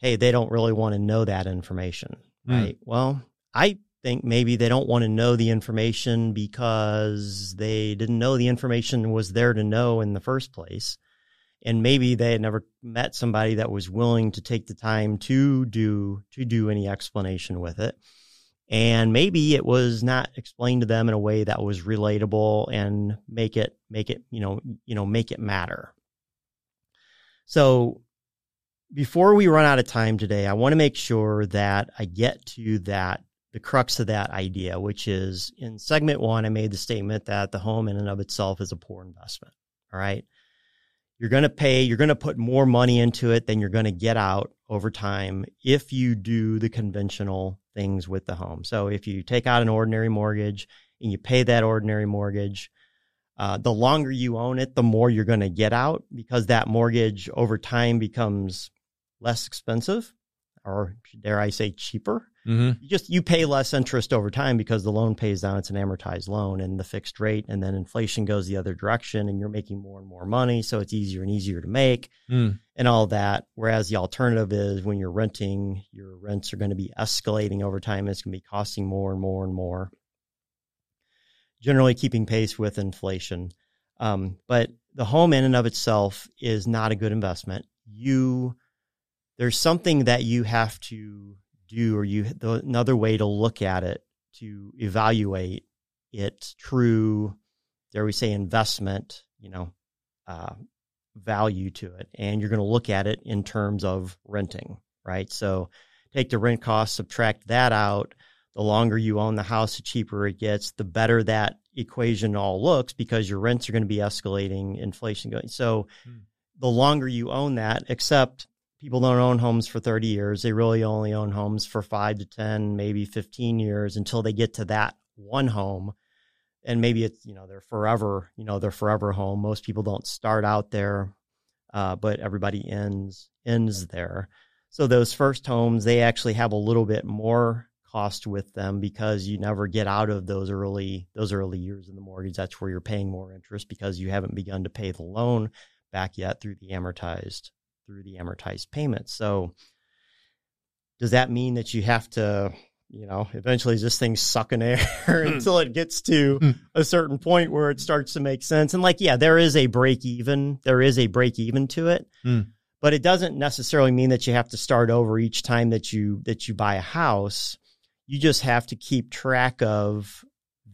hey, they don't really want to know that information, hmm. right? Mm. Well, I think maybe they don't want to know the information because they didn't know the information was there to know in the first place. And maybe they had never met somebody that was willing to take the time to do to do any explanation with it. And maybe it was not explained to them in a way that was relatable and make it make it, you know, you know, make it matter. So before we run out of time today, I want to make sure that I get to that, the crux of that idea, which is in segment one, I made the statement that the home in and of itself is a poor investment. All right. You're going to pay, you're going to put more money into it than you're going to get out over time if you do the conventional things with the home. So if you take out an ordinary mortgage and you pay that ordinary mortgage, uh, the longer you own it, the more you're going to get out because that mortgage over time becomes less expensive or dare I say cheaper. Mm-hmm. You just you pay less interest over time because the loan pays down. It's an amortized loan and the fixed rate, and then inflation goes the other direction, and you're making more and more money, so it's easier and easier to make, mm. and all that. Whereas the alternative is when you're renting, your rents are going to be escalating over time. It's going to be costing more and more and more. Generally, keeping pace with inflation, um, but the home in and of itself is not a good investment. You there's something that you have to do or you the, another way to look at it to evaluate its true dare we say investment you know uh, value to it and you're going to look at it in terms of renting right so take the rent cost subtract that out the longer you own the house the cheaper it gets the better that equation all looks because your rents are going to be escalating, inflation going. So hmm. the longer you own that, except people don't own homes for 30 years, they really only own homes for five to 10, maybe 15 years until they get to that one home. And maybe it's, you know, they're forever, you know, they're forever home. Most people don't start out there, uh, but everybody ends, ends there. So those first homes, they actually have a little bit more cost with them because you never get out of those early those early years in the mortgage. That's where you're paying more interest because you haven't begun to pay the loan back yet through the amortized through the amortized payment. So does that mean that you have to, you know, eventually this thing sucking air hmm. until it gets to hmm. a certain point where it starts to make sense? And like, yeah, there is a break even. There is a break even to it. Mm. But it doesn't necessarily mean that you have to start over each time that you that you buy a house you just have to keep track of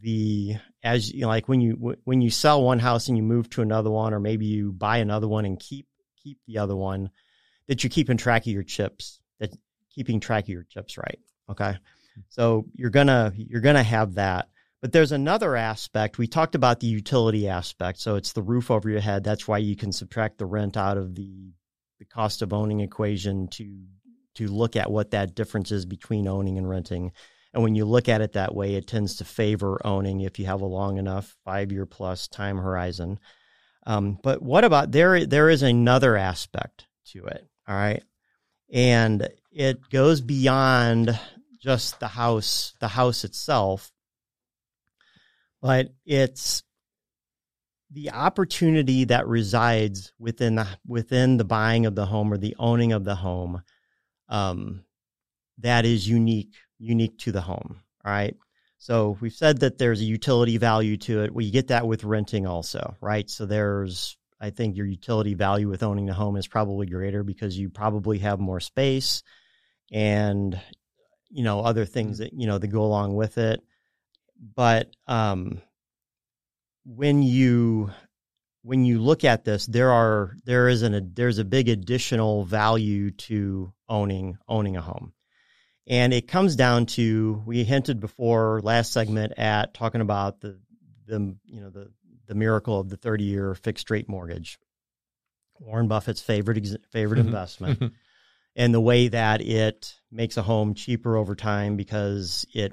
the as you know, like when you when you sell one house and you move to another one or maybe you buy another one and keep keep the other one that you're keeping track of your chips that keeping track of your chips right okay so you're gonna you're gonna have that but there's another aspect we talked about the utility aspect so it's the roof over your head that's why you can subtract the rent out of the the cost of owning equation to to look at what that difference is between owning and renting. And when you look at it that way, it tends to favor owning if you have a long enough five year plus time horizon. Um, but what about there? There is another aspect to it. All right. And it goes beyond just the house, the house itself, but it's the opportunity that resides within the within the buying of the home or the owning of the home um, that is unique unique to the home. All right. So we've said that there's a utility value to it. We get that with renting also, right? So there's, I think your utility value with owning the home is probably greater because you probably have more space and, you know, other things that, you know, that go along with it. But, um, when you when you look at this, there are there is an there's a big additional value to owning owning a home, and it comes down to we hinted before last segment at talking about the the you know the the miracle of the 30 year fixed rate mortgage, Warren Buffett's favorite favorite mm-hmm. investment, and the way that it makes a home cheaper over time because it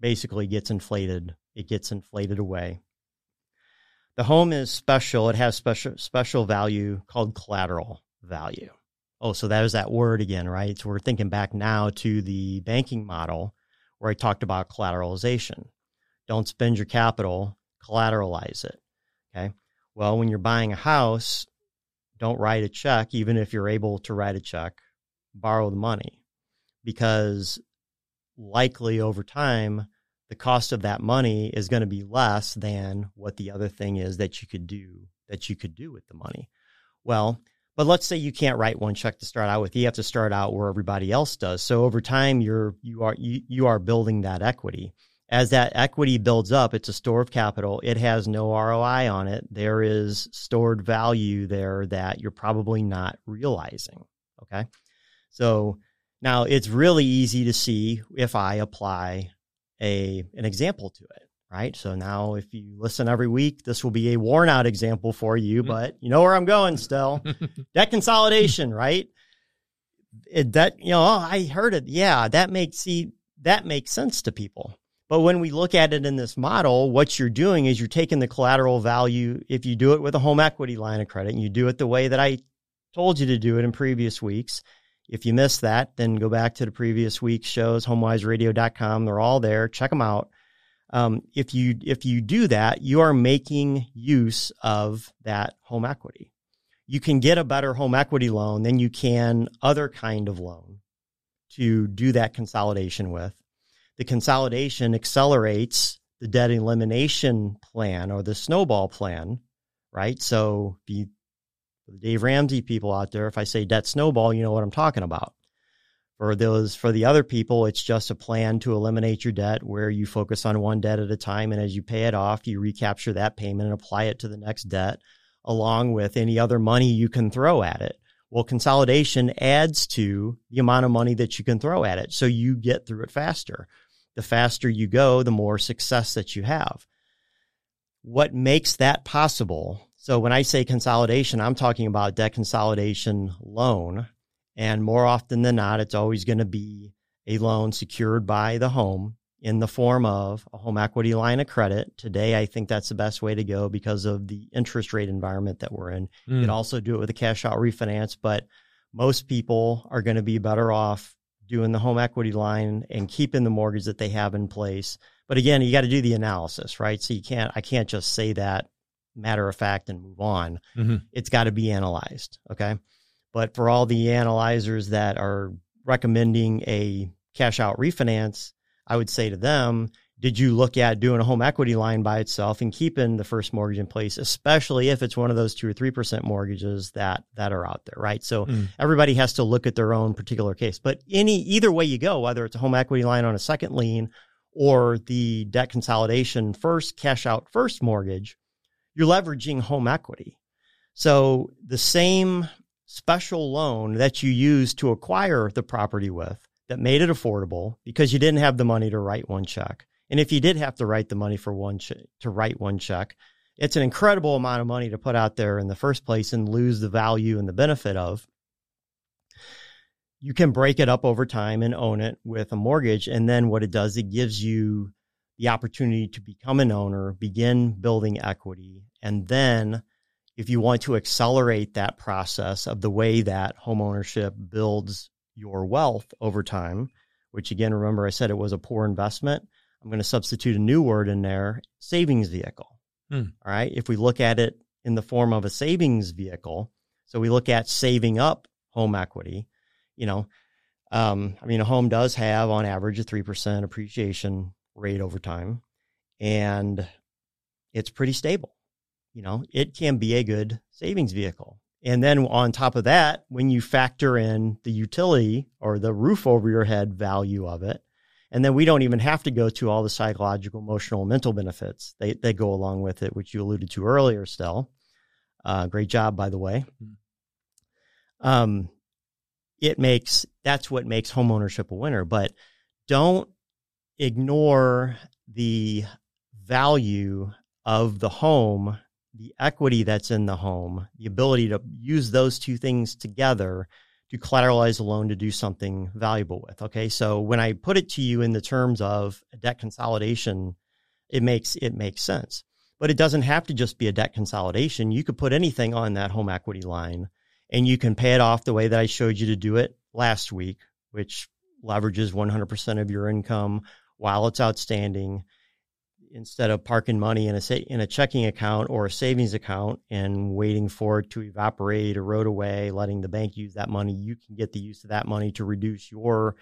basically gets inflated. It gets inflated away the home is special. It has special special value called collateral value. Oh, so that is that word again, right? So we're thinking back now to the banking model where I talked about collateralization. Don't spend your capital, collateralize it. Okay. Well, when you're buying a house, don't write a check, even if you're able to write a check, borrow the money because likely over time the cost of that money is going to be less than what the other thing is that you could do that you could do with the money. Well, but let's say you can't write one check to start out with. You have to start out where everybody else does. So over time, you're you are you, you are building that equity. As that equity builds up, it's a store of capital. It has no ROI on it. There is stored value there that you're probably not realizing. Okay. So now it's really easy to see if I apply a an example to it, right? So now if you listen every week, this will be a worn out example for you, mm-hmm. but you know where I'm going still. Debt consolidation, right? It, that you know, oh, I heard it. Yeah, that makes see that makes sense to people. But when we look at it in this model, what you're doing is you're taking the collateral value. If you do it with a home equity line of credit and you do it the way that I told you to do it in previous weeks, if you missed that, then go back to the previous week's shows, homewiseradio.com. They're all there. Check them out. Um, if you if you do that, you are making use of that home equity. You can get a better home equity loan than you can other kind of loan to do that consolidation with. The consolidation accelerates the debt elimination plan or the snowball plan, right? So the Dave Ramsey people out there, if I say debt snowball, you know what I'm talking about. For those, for the other people, it's just a plan to eliminate your debt where you focus on one debt at a time. And as you pay it off, you recapture that payment and apply it to the next debt along with any other money you can throw at it. Well, consolidation adds to the amount of money that you can throw at it. So you get through it faster. The faster you go, the more success that you have. what makes that possible? So when I say consolidation, I'm talking about debt consolidation loan. And more often than not, it's always going to be a loan secured by the home in the form of a home equity line of credit. Today, I think that's the best way to go because of the interest rate environment that we're in. Mm. You can also do it with a cash out refinance, but most people are going to be better off doing the home equity line and keeping the mortgage that they have in place. But again, you got to do the analysis, right? So you can't, I can't just say that matter of fact and move on. Mm-hmm. It's got to be analyzed. Okay. But for all the analyzers that are recommending a cash out refinance, I would say to them, did you look at doing a home equity line by itself and keeping the first mortgage in place, especially if it's one of those two or three percent mortgages that that are out there, right? So mm. everybody has to look at their own particular case. But any either way you go, whether it's a home equity line on a second lien or the debt consolidation first cash out first mortgage, you're leveraging home equity. So the same special loan that you used to acquire the property with that made it affordable because you didn't have the money to write one check. And if you did have to write the money for one ch- to write one check, it's an incredible amount of money to put out there in the first place and lose the value and the benefit of. You can break it up over time and own it with a mortgage. And then what it does, it gives you the opportunity to become an owner, begin building equity. And then if you want to accelerate that process of the way that homeownership builds your wealth over time, which again, remember I said it was a poor investment. I'm going to substitute a new word in there, savings vehicle. Hmm. All right. If we look at it in the form of a savings vehicle, so we look at saving up home equity, you know, um, I mean, a home does have on average a 3% appreciation rate over time and it's pretty stable. You know, it can be a good savings vehicle. And then on top of that, when you factor in the utility or the roof over your head value of it, and then we don't even have to go to all the psychological, emotional, mental benefits they, they go along with it, which you alluded to earlier, Still, Uh, great job, by the way. Mm-hmm. Um, it makes that's what makes homeownership a winner. But don't ignore the value of the home, the equity that's in the home, the ability to use those two things together to collateralize a loan to do something valuable with. Okay. So when I put it to you in the terms of debt consolidation, it makes it makes sense. But it doesn't have to just be a debt consolidation. You could put anything on that home equity line and you can pay it off the way that I showed you to do it last week, which leverages 100% of your income while it's outstanding instead of parking money in a in a checking account or a savings account and waiting for it to evaporate or erode away, letting the bank use that money, you can get the use of that money to reduce your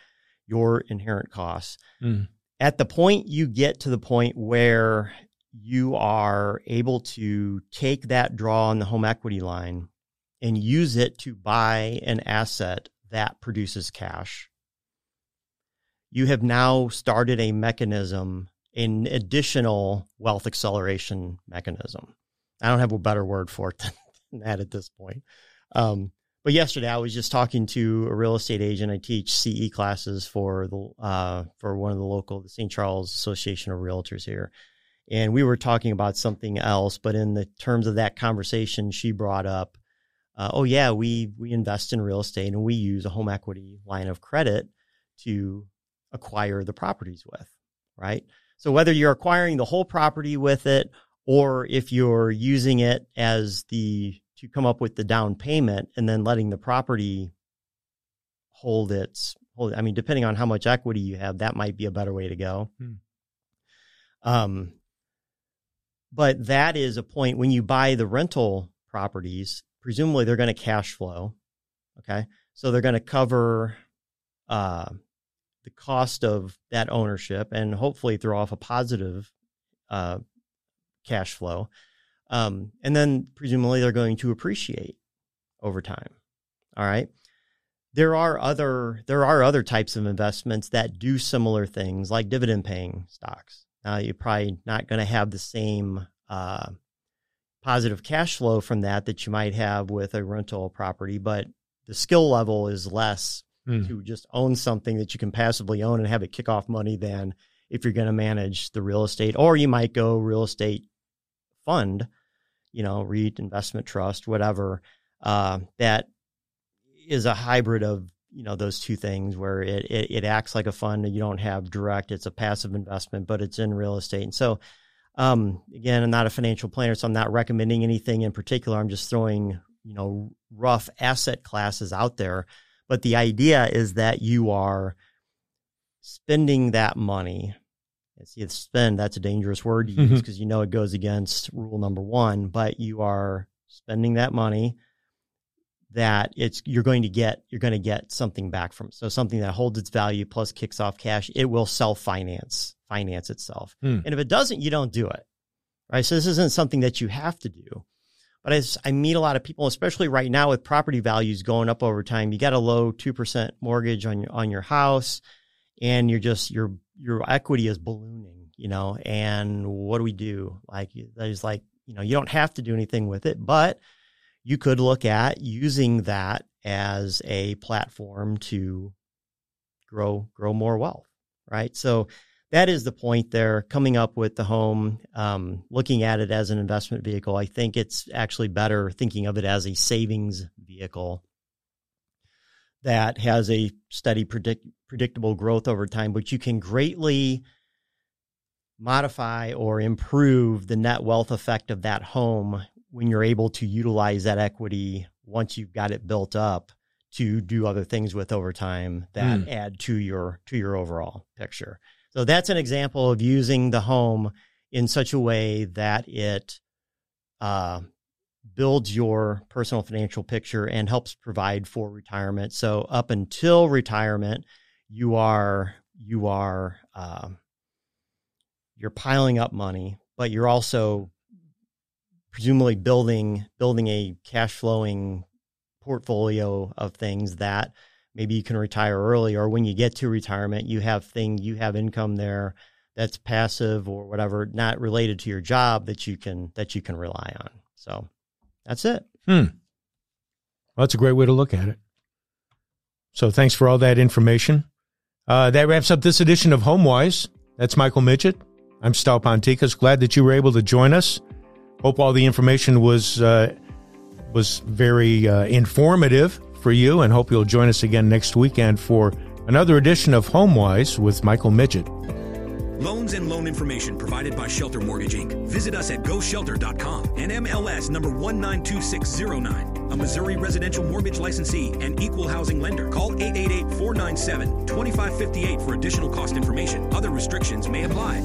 your inherent costs. Mm. At the point you get to the point where you are able to take that draw on the home equity line and use it to buy an asset that produces cash you have now started a mechanism, an additional wealth acceleration mechanism. I don't have a better word for it than that at this point. Um, but yesterday I was just talking to a real estate agent. I teach CE classes for the uh, for one of the local the St. Charles Association of Realtors here, and we were talking about something else. But in the terms of that conversation, she brought up, uh, "Oh yeah, we we invest in real estate and we use a home equity line of credit to acquire the properties with, right? So whether you're acquiring the whole property with it or if you're using it as the to come up with the down payment and then letting the property hold its hold I mean depending on how much equity you have that might be a better way to go. Hmm. Um but that is a point when you buy the rental properties presumably they're going to cash flow okay so they're going to cover uh, the cost of that ownership and hopefully throw off a positive uh, cash flow. Um, and then presumably they're going to appreciate over time. All right. There are other there are other types of investments that do similar things like dividend paying stocks. Now you're probably not going to have the same uh, positive cash flow from that that you might have with a rental property, but the skill level is less mm. to just own something that you can passively own and have it kick off money than if you're going to manage the real estate. Or you might go real estate fund, you know, REIT, investment trust, whatever, uh, that is a hybrid of you know those two things where it, it, it acts like a fund you don't have direct it's a passive investment but it's in real estate and so um, again i'm not a financial planner so i'm not recommending anything in particular i'm just throwing you know rough asset classes out there but the idea is that you are spending that money. See spend that's a dangerous word to use because mm-hmm. you know it goes against rule number one but you are spending that money that it's you're going to get you're going to get something back from so something that holds its value plus kicks off cash it will self finance finance itself. Hmm. and if it doesn't you don't do it right? So this isn't something that you have to do but as I meet a lot of people, especially right now with property values going up over time, you got a low two percent mortgage on your on your house, and you're just your your equity is ballooning, you know. And what do we do? Like there's like you know you don't have to do anything with it, but you could look at using that as a platform to grow grow more wealth, right? So that is the point there. Coming up with the home, um, looking at it as an investment vehicle, I think it's actually better thinking of it as a savings vehicle that has a steady, predict, predictable growth over time, but you can greatly modify or improve the net wealth effect of that home when you're able to utilize that equity once you've got it built up to do other things with over time that mm. add to your to your overall picture. So that's an example of using the home in such a way that it uh, builds your personal financial picture and helps provide for retirement. So up until retirement, you are you are uh, you're piling up money, but you're also presumably building building a cash flowing portfolio of things that maybe you can retire early or when you get to retirement you have thing you have income there that's passive or whatever not related to your job that you can that you can rely on. So that's it. Hmm. Well, that's a great way to look at it. So thanks for all that information. Uh, that wraps up this edition of homewise. That's michael miget. I'm stal ponticus glad that you were able to join us. Hope all the information was uh, was very uh, informative for you, and hope you'll join us again next weekend for another edition of HomeWise with Michael Miget. Loans and loan information provided by Shelter Mortgage Inc. Visit us at goshelter.com and MLS number 192609. A Missouri residential mortgage licensee and equal housing lender. Call 888 497 2558 for additional cost information. Other restrictions may apply.